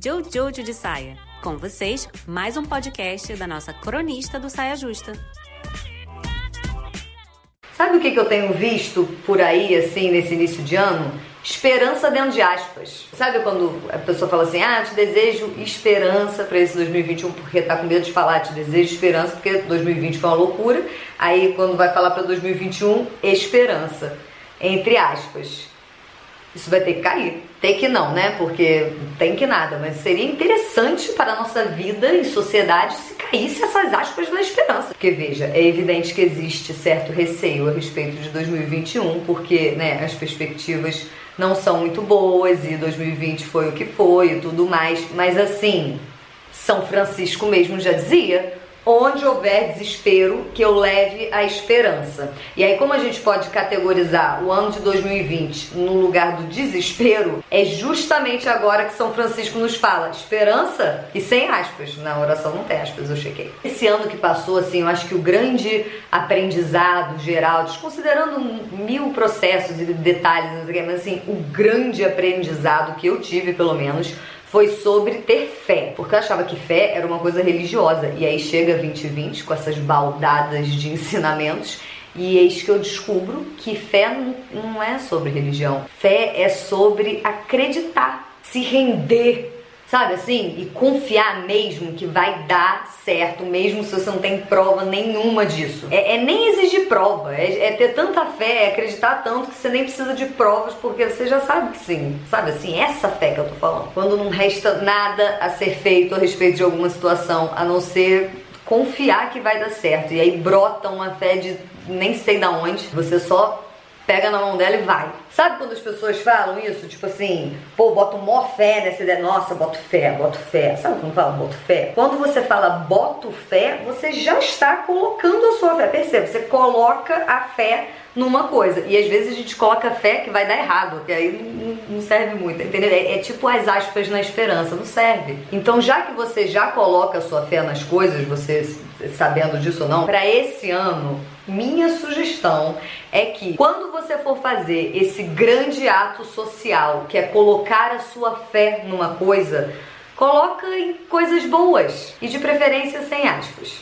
Jojo de Saia. Com vocês, mais um podcast da nossa cronista do Saia Justa. Sabe o que, que eu tenho visto por aí, assim, nesse início de ano? Esperança dentro de aspas. Sabe quando a pessoa fala assim, ah, te desejo esperança para esse 2021 porque tá com medo de falar, te desejo esperança porque 2020 foi uma loucura. Aí quando vai falar para 2021, esperança, entre aspas isso vai ter que cair. Tem que não, né? Porque tem que nada, mas seria interessante para a nossa vida e sociedade se caísse essas aspas da esperança. Porque veja, é evidente que existe certo receio a respeito de 2021, porque né, as perspectivas não são muito boas e 2020 foi o que foi e tudo mais, mas assim, São Francisco mesmo já dizia onde houver desespero, que eu leve a esperança. E aí, como a gente pode categorizar o ano de 2020 no lugar do desespero, é justamente agora que São Francisco nos fala esperança e sem aspas. Na oração não tem aspas, eu chequei. Esse ano que passou, assim, eu acho que o grande aprendizado geral, desconsiderando mil processos e detalhes, mas assim, o grande aprendizado que eu tive, pelo menos, foi sobre ter fé, porque eu achava que fé era uma coisa religiosa. E aí chega 2020 com essas baldadas de ensinamentos e eis que eu descubro que fé não é sobre religião. Fé é sobre acreditar, se render sabe assim? E confiar mesmo que vai dar certo, mesmo se você não tem prova nenhuma disso. É, é nem exigir prova, é, é, ter tanta fé, é acreditar tanto que você nem precisa de provas, porque você já sabe que sim, sabe assim? Essa fé que eu tô falando. Quando não resta nada a ser feito a respeito de alguma situação, a não ser confiar que vai dar certo. E aí brota uma fé de nem sei da onde, você só pega na mão dela e vai. Sabe quando as pessoas falam isso? Tipo assim, pô, boto mó fé nessa ideia. Nossa, boto fé, boto fé. Sabe quando fala boto fé? Quando você fala boto fé, você já está colocando a sua fé. Perceba, você coloca a fé numa coisa. E às vezes a gente coloca fé que vai dar errado, que aí não, serve muito, entendeu? É, é, tipo as aspas na esperança, não serve. Então, já que você já coloca sua fé nas coisas, você sabendo disso ou não, para esse ano, minha sugestão é que quando você for fazer esse grande ato social, que é colocar a sua fé numa coisa, coloca em coisas boas e de preferência sem aspas.